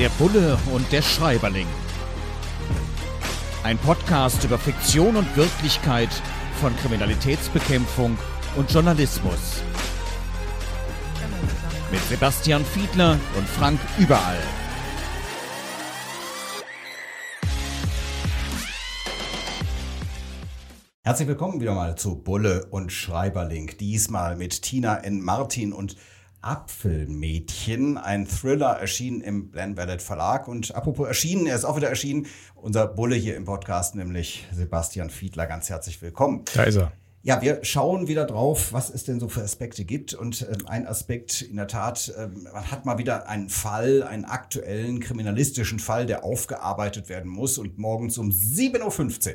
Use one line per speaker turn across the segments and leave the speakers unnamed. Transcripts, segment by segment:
Der Bulle und der Schreiberling. Ein Podcast über Fiktion und Wirklichkeit von Kriminalitätsbekämpfung und Journalismus. Mit Sebastian Fiedler und Frank Überall.
Herzlich willkommen wieder mal zu Bulle und Schreiberling. Diesmal mit Tina N. Martin und Apfelmädchen, ein Thriller erschienen im Glen Ballett Verlag. Und apropos erschienen, er ist auch wieder erschienen, unser Bulle hier im Podcast, nämlich Sebastian Fiedler. Ganz herzlich willkommen.
Da ist er.
Ja, wir schauen wieder drauf, was es denn so für Aspekte gibt. Und ähm, ein Aspekt in der Tat, ähm, man hat mal wieder einen Fall, einen aktuellen kriminalistischen Fall, der aufgearbeitet werden muss. Und morgens um 7.15 Uhr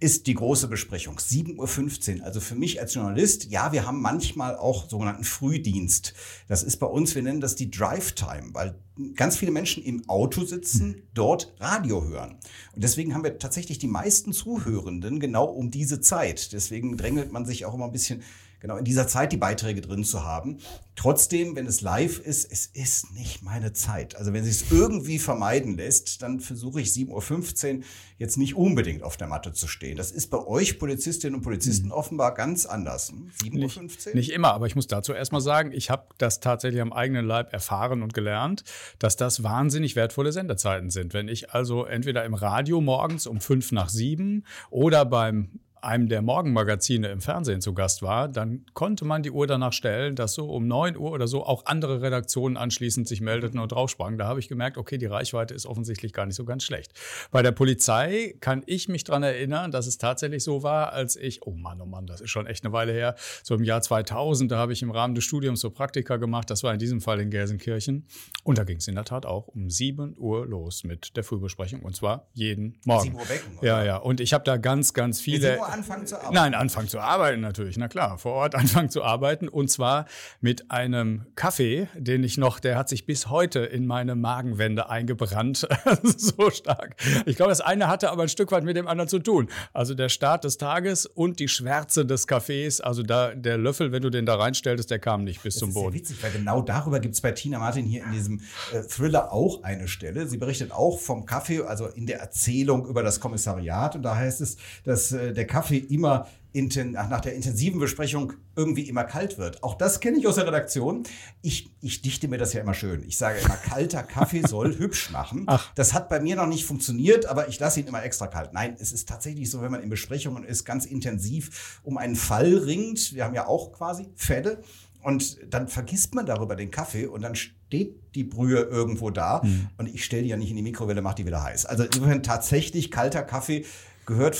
ist die große Besprechung. 7.15 Uhr. Also für mich als Journalist, ja, wir haben manchmal auch sogenannten Frühdienst. Das ist bei uns, wir nennen das die Drive Time, weil ganz viele Menschen im Auto sitzen, dort Radio hören. Und deswegen haben wir tatsächlich die meisten Zuhörenden genau um diese Zeit. Deswegen drängelt man sich auch immer ein bisschen genau in dieser Zeit die Beiträge drin zu haben. Trotzdem, wenn es live ist, es ist nicht meine Zeit. Also wenn sich es irgendwie vermeiden lässt, dann versuche ich 7.15 Uhr jetzt nicht unbedingt auf der Matte zu stehen. Das ist bei euch Polizistinnen und Polizisten mhm. offenbar ganz anders.
7.15 Uhr? Nicht, nicht immer, aber ich muss dazu erstmal sagen, ich habe das tatsächlich am eigenen Leib erfahren und gelernt, dass das wahnsinnig wertvolle Sendezeiten sind. Wenn ich also entweder im Radio morgens um fünf nach sieben oder beim einem der Morgenmagazine im Fernsehen zu Gast war, dann konnte man die Uhr danach stellen, dass so um 9 Uhr oder so auch andere Redaktionen anschließend sich meldeten und draufsprangen. Da habe ich gemerkt, okay, die Reichweite ist offensichtlich gar nicht so ganz schlecht. Bei der Polizei kann ich mich daran erinnern, dass es tatsächlich so war, als ich, oh Mann, oh Mann, das ist schon echt eine Weile her, so im Jahr 2000, da habe ich im Rahmen des Studiums so Praktika gemacht, das war in diesem Fall in Gelsenkirchen. Und da ging es in der Tat auch um 7 Uhr los mit der Frühbesprechung und zwar jeden Morgen. 7 Uhr wecken, oder? Ja, ja. Und ich habe da ganz, ganz viele
anfangen zu arbeiten?
Nein, anfangen zu arbeiten natürlich, na klar, vor Ort anfangen zu arbeiten und zwar mit einem Kaffee, den ich noch, der hat sich bis heute in meine Magenwände eingebrannt, so stark. Ich glaube, das eine hatte aber ein Stück weit mit dem anderen zu tun. Also der Start des Tages und die Schwärze des Kaffees, also da der Löffel, wenn du den da reinstellst, der kam nicht bis
das
zum Boden.
Witzig, weil genau darüber gibt es bei Tina Martin hier in diesem äh, Thriller auch eine Stelle. Sie berichtet auch vom Kaffee, also in der Erzählung über das Kommissariat und da heißt es, dass äh, der Kaffee immer nach der intensiven Besprechung irgendwie immer kalt wird. Auch das kenne ich aus der Redaktion. Ich, ich dichte mir das ja immer schön. Ich sage immer, kalter Kaffee soll hübsch machen. Ach. Das hat bei mir noch nicht funktioniert, aber ich lasse ihn immer extra kalt. Nein, es ist tatsächlich so, wenn man in Besprechungen ist, ganz intensiv um einen Fall ringt. Wir haben ja auch quasi Fälle. Und dann vergisst man darüber den Kaffee und dann steht die Brühe irgendwo da. Mhm. Und ich stelle die ja nicht in die Mikrowelle, mache die wieder heiß. Also insofern tatsächlich kalter Kaffee gehört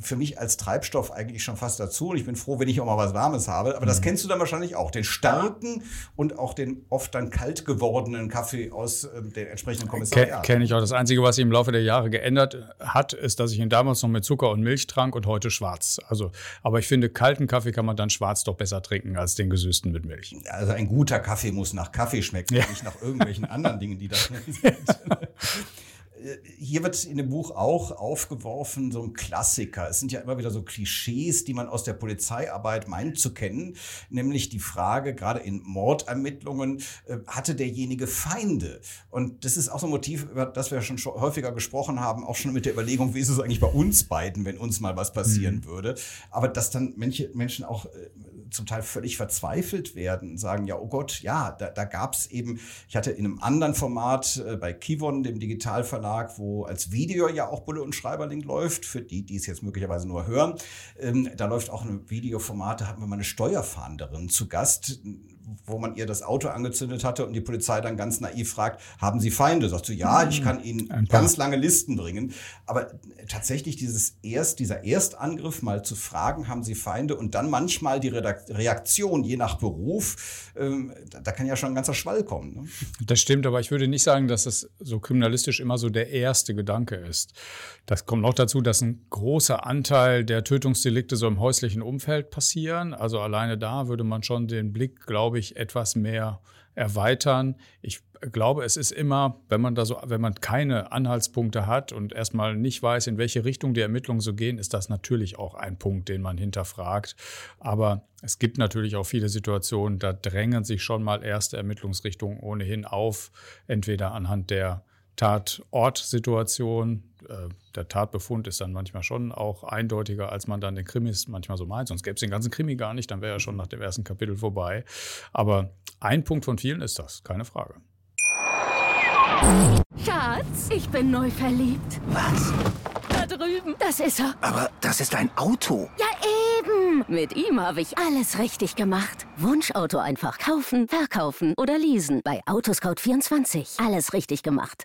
für mich als Treibstoff eigentlich schon fast dazu. Und ich bin froh, wenn ich auch mal was Warmes habe. Aber das mhm. kennst du dann wahrscheinlich auch. Den starken und auch den oft dann kalt gewordenen Kaffee aus äh, den entsprechenden Kommissariaten.
Kenne ich auch. Das Einzige, was sich im Laufe der Jahre geändert hat, ist, dass ich ihn damals noch mit Zucker und Milch trank und heute schwarz. Also, aber ich finde, kalten Kaffee kann man dann schwarz doch besser trinken als den gesüßten mit Milch.
Also ein guter Kaffee muss nach Kaffee schmecken, ja. nicht nach irgendwelchen anderen Dingen, die da drin sind. Hier wird in dem Buch auch aufgeworfen, so ein Klassiker. Es sind ja immer wieder so Klischees, die man aus der Polizeiarbeit meint zu kennen, nämlich die Frage, gerade in Mordermittlungen, äh, hatte derjenige Feinde? Und das ist auch so ein Motiv, über das wir schon häufiger gesprochen haben, auch schon mit der Überlegung, wie ist es eigentlich bei uns beiden, wenn uns mal was passieren mhm. würde. Aber dass dann manche Menschen auch äh, zum Teil völlig verzweifelt werden, sagen, ja, oh Gott, ja, da, da gab es eben, ich hatte in einem anderen Format äh, bei Kivon, dem Digitalverlag, wo als Video ja auch Bulle und Schreiberling läuft, für die, die es jetzt möglicherweise nur hören, ähm, da läuft auch ein Videoformat, da hatten wir mal eine Steuerfahnderin zu Gast, wo man ihr das Auto angezündet hatte und die Polizei dann ganz naiv fragt, haben Sie Feinde? Sagt sie, ja, ich kann Ihnen ganz lange Listen bringen. Aber tatsächlich dieses erst, dieser Erstangriff mal zu fragen, haben Sie Feinde und dann manchmal die Reaktion, je nach Beruf, ähm, da kann ja schon ein ganzer Schwall kommen. Ne?
Das stimmt, aber ich würde nicht sagen, dass es so kriminalistisch immer so der erste Gedanke ist. Das kommt noch dazu, dass ein großer Anteil der Tötungsdelikte so im häuslichen Umfeld passieren. Also alleine da würde man schon den Blick, glaube ich, ich, etwas mehr erweitern. Ich glaube, es ist immer, wenn man da so, wenn man keine Anhaltspunkte hat und erstmal nicht weiß, in welche Richtung die Ermittlungen so gehen, ist das natürlich auch ein Punkt, den man hinterfragt. Aber es gibt natürlich auch viele Situationen, da drängen sich schon mal erste Ermittlungsrichtungen ohnehin auf, entweder anhand der Tatortsituation. Äh, der Tatbefund ist dann manchmal schon auch eindeutiger, als man dann den Krimis manchmal so meint. Sonst gäbe es den ganzen Krimi gar nicht, dann wäre er schon nach dem ersten Kapitel vorbei. Aber ein Punkt von vielen ist das, keine Frage.
Schatz, ich bin neu verliebt.
Was?
Da drüben. Das ist er.
Aber das ist ein Auto.
Ja, eben. Mit ihm habe ich alles richtig gemacht. Wunschauto einfach kaufen, verkaufen oder leasen. Bei Autoscout24. Alles richtig gemacht.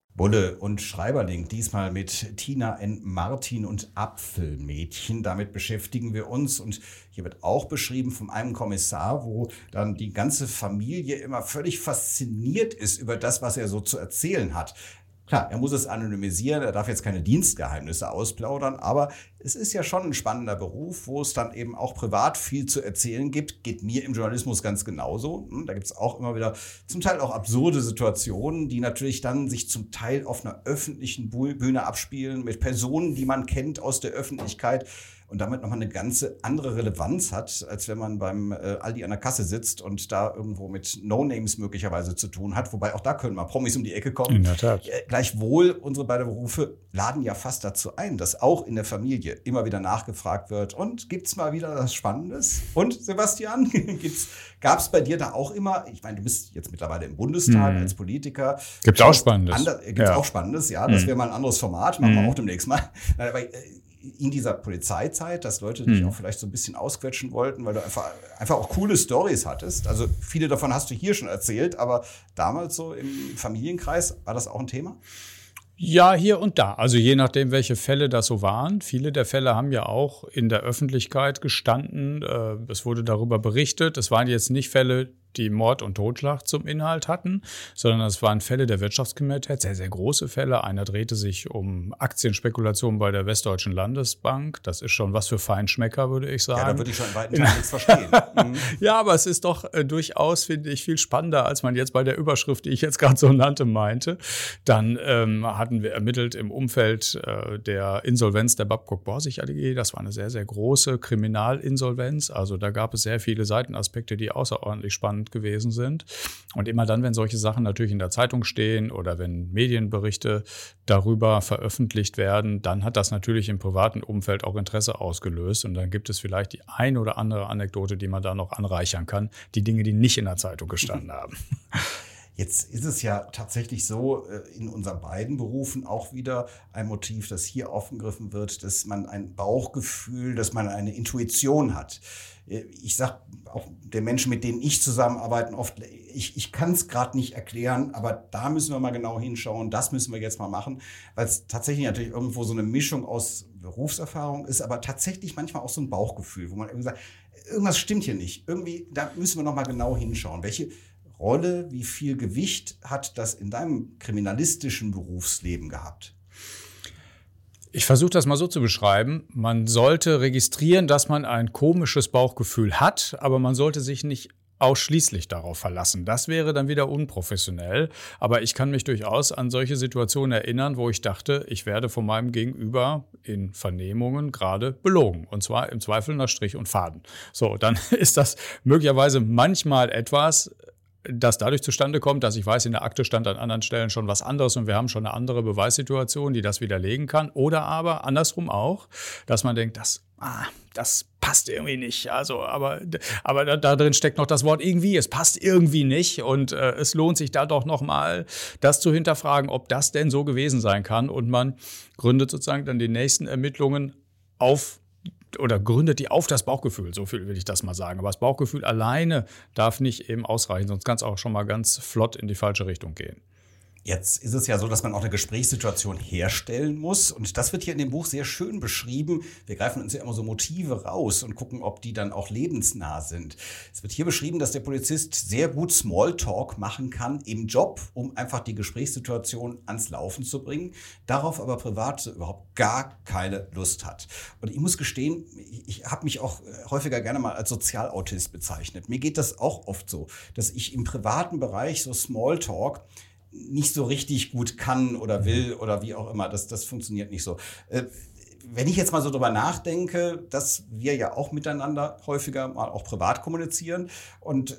Bulle und Schreiberling, diesmal mit Tina N. Martin und Apfelmädchen. Damit beschäftigen wir uns und hier wird auch beschrieben von einem Kommissar, wo dann die ganze Familie immer völlig fasziniert ist über das, was er so zu erzählen hat. Klar, er muss es anonymisieren, er darf jetzt keine Dienstgeheimnisse ausplaudern, aber es ist ja schon ein spannender Beruf, wo es dann eben auch privat viel zu erzählen gibt. Geht mir im Journalismus ganz genauso. Hm, da gibt es auch immer wieder zum Teil auch absurde Situationen, die natürlich dann sich zum Teil auf einer öffentlichen Bühne abspielen mit Personen, die man kennt aus der Öffentlichkeit und damit nochmal eine ganze andere Relevanz hat, als wenn man beim äh, Aldi an der Kasse sitzt und da irgendwo mit No-Names möglicherweise zu tun hat. Wobei auch da können mal Promis um die Ecke kommen.
In der Tat.
Äh, gleichwohl, unsere beiden Berufe laden ja fast dazu ein, dass auch in der Familie immer wieder nachgefragt wird. Und gibt's mal wieder was Spannendes? Und Sebastian, gab es bei dir da auch immer, ich meine, du bist jetzt mittlerweile im Bundestag
Mhm.
als Politiker.
Gibt's auch Spannendes.
Gibt es
Ja.
auch Spannendes, ja. Das
Mhm.
wäre mal ein anderes Format, machen wir
Mhm.
auch demnächst mal. Nein, aber äh, in dieser Polizeizeit, dass Leute dich
Mhm.
auch vielleicht so ein bisschen ausquetschen wollten, weil du einfach, einfach auch coole Stories hattest. Also viele davon hast du hier schon erzählt, aber damals so im Familienkreis war das auch ein Thema?
Ja, hier und da. Also je nachdem, welche Fälle das so waren. Viele der Fälle haben ja auch in der Öffentlichkeit gestanden. Äh, Es wurde darüber berichtet. Es waren jetzt nicht Fälle, die Mord und Totschlag zum Inhalt hatten, sondern es waren Fälle der Wirtschaftskriminalität, sehr, sehr große Fälle. Einer drehte sich um Aktienspekulation bei der Westdeutschen Landesbank. Das ist schon was für Feinschmecker, würde ich sagen.
Ja, da würde ich schon in weiten Teilen nichts verstehen. Mhm.
Ja, aber es ist doch äh, durchaus, finde ich, viel spannender, als man jetzt bei der Überschrift, die ich jetzt gerade so nannte, meinte. Dann ähm, hatten wir ermittelt im Umfeld äh, der Insolvenz der Babcock Borsig AG. Das war eine sehr, sehr große Kriminalinsolvenz. Also da gab es sehr viele Seitenaspekte, die außerordentlich spannend gewesen sind. Und immer dann, wenn solche Sachen natürlich in der Zeitung stehen oder wenn Medienberichte darüber veröffentlicht werden, dann hat das natürlich im privaten Umfeld auch Interesse ausgelöst. Und dann gibt es vielleicht die ein oder andere Anekdote, die man da noch anreichern kann. Die Dinge, die nicht in der Zeitung gestanden haben.
Jetzt ist es ja tatsächlich so, äh, in unseren beiden Berufen auch wieder ein Motiv, das hier aufgegriffen wird, dass man ein Bauchgefühl, dass man eine Intuition hat. Äh, Ich sage auch den Menschen, mit denen ich zusammenarbeite, oft, ich, ich kann es gerade nicht erklären, aber da müssen wir mal genau hinschauen, das müssen wir jetzt mal machen, weil es tatsächlich natürlich irgendwo so eine Mischung aus Berufserfahrung ist, aber tatsächlich manchmal auch so ein Bauchgefühl, wo man irgendwie sagt, irgendwas stimmt hier nicht. Irgendwie, da müssen wir noch mal genau hinschauen. Welche Rolle, wie viel Gewicht hat das in deinem kriminalistischen Berufsleben gehabt?
Ich versuche das mal so zu beschreiben. Man sollte registrieren, dass man ein komisches Bauchgefühl hat, aber man sollte sich nicht ausschließlich darauf verlassen. Das wäre dann wieder unprofessionell. Aber ich kann mich durchaus an solche Situationen erinnern, wo ich dachte, ich werde von meinem Gegenüber in Vernehmungen gerade belogen. Und zwar im Zweifel nach Strich und Faden. So, dann ist das möglicherweise manchmal etwas, das dadurch zustande kommt, dass ich weiß, in der Akte stand an anderen Stellen schon was anderes und wir haben schon eine andere Beweissituation, die das widerlegen kann. Oder aber andersrum auch, dass man denkt, das, ah, das passt irgendwie nicht. Also, aber, aber da, da drin steckt noch das Wort irgendwie. Es passt irgendwie nicht und äh, es lohnt sich da doch noch mal, das zu hinterfragen, ob das denn so gewesen sein kann. Und man gründet sozusagen dann die nächsten Ermittlungen auf oder gründet die auf das Bauchgefühl, so viel will ich das mal sagen. Aber das Bauchgefühl alleine darf nicht eben ausreichen, sonst kann es auch schon mal ganz flott in die falsche Richtung gehen.
Jetzt ist es ja so, dass man auch eine Gesprächssituation herstellen muss. Und das wird hier in dem Buch sehr schön beschrieben. Wir greifen uns ja immer so Motive raus und gucken, ob die dann auch lebensnah sind. Es wird hier beschrieben, dass der Polizist sehr gut Smalltalk machen kann im Job, um einfach die Gesprächssituation ans Laufen zu bringen, darauf aber privat überhaupt gar keine Lust hat. Und ich muss gestehen, ich habe mich auch häufiger gerne mal als Sozialautist bezeichnet. Mir geht das auch oft so, dass ich im privaten Bereich so Smalltalk nicht so richtig gut kann oder will oder wie auch immer. Das, das funktioniert nicht so. Äh, wenn ich jetzt mal so drüber nachdenke, dass wir ja auch miteinander häufiger mal auch privat kommunizieren und äh,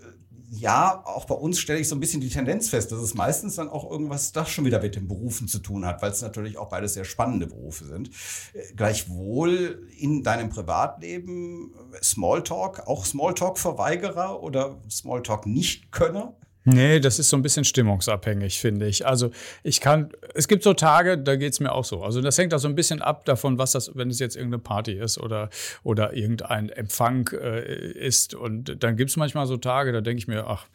ja, auch bei uns stelle ich so ein bisschen die Tendenz fest, dass es meistens dann auch irgendwas das schon wieder mit den Berufen zu tun hat, weil es natürlich auch beides sehr spannende Berufe sind. Äh, gleichwohl in deinem Privatleben Smalltalk, auch Smalltalk-Verweigerer oder Smalltalk-Nicht-Könner?
Nee, das ist so ein bisschen stimmungsabhängig, finde ich. Also ich kann, es gibt so Tage, da geht's mir auch so. Also das hängt auch so ein bisschen ab davon, was das, wenn es jetzt irgendeine Party ist oder, oder irgendein Empfang äh, ist. Und dann gibt's manchmal so Tage, da denke ich mir, ach,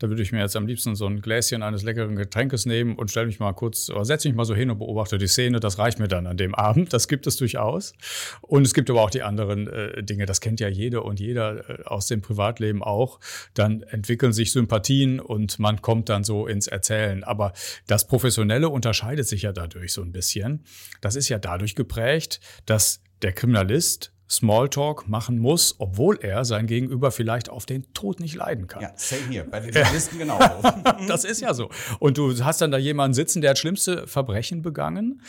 da würde ich mir jetzt am liebsten so ein Gläschen eines leckeren Getränkes nehmen und stelle mich mal kurz, oder setze mich mal so hin und beobachte die Szene. Das reicht mir dann an dem Abend. Das gibt es durchaus. Und es gibt aber auch die anderen äh, Dinge, das kennt ja jeder und jeder äh, aus dem Privatleben auch. Dann entwickeln sich Sympathien und und man kommt dann so ins Erzählen. Aber das Professionelle unterscheidet sich ja dadurch so ein bisschen. Das ist ja dadurch geprägt, dass der Kriminalist Smalltalk machen muss, obwohl er sein Gegenüber vielleicht auf den Tod nicht leiden kann.
Ja, same hier, bei den Journalisten ja. genauso.
das ist ja so. Und du hast dann da jemanden sitzen, der hat schlimmste Verbrechen begangen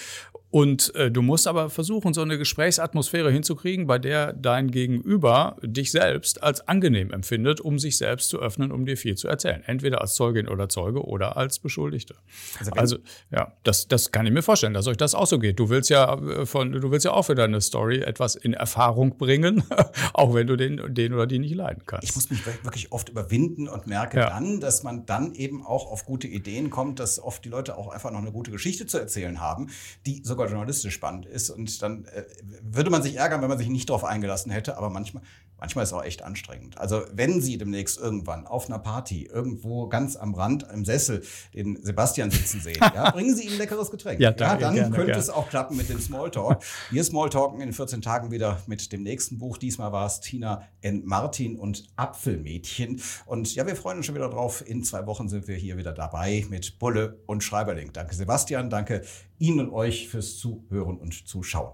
und äh, du musst aber versuchen, so eine Gesprächsatmosphäre hinzukriegen, bei der dein Gegenüber dich selbst als angenehm empfindet, um sich selbst zu öffnen, um dir viel zu erzählen. Entweder als Zeugin oder Zeuge oder als Beschuldigte. Also, also ja, das, das kann ich mir vorstellen, dass euch das auch so geht. Du willst ja äh, von, du willst ja auch für deine Story etwas in Erfahrung bringen, auch wenn du den, den oder die nicht leiden kannst.
Ich muss mich wirklich oft überwinden und merke ja. dann, dass man dann eben auch auf gute Ideen kommt, dass oft die Leute auch einfach noch eine gute Geschichte zu erzählen haben, die sogar sogar journalistisch spannend ist. Und dann äh, würde man sich ärgern, wenn man sich nicht darauf eingelassen hätte. Aber manchmal, manchmal ist es auch echt anstrengend. Also wenn Sie demnächst irgendwann auf einer Party irgendwo ganz am Rand im Sessel den Sebastian sitzen sehen, ja, bringen Sie ihm ein leckeres Getränk.
Ja, danke,
ja dann
gerne,
könnte
gerne.
es auch klappen mit dem Smalltalk. Wir Smalltalken in 14 Tagen wieder mit dem nächsten Buch. Diesmal war es Tina N. Martin und Apfelmädchen. Und ja, wir freuen uns schon wieder drauf. In zwei Wochen sind wir hier wieder dabei mit Bulle und Schreiberling. Danke Sebastian, danke Ihnen und euch fürs Zuhören und Zuschauen.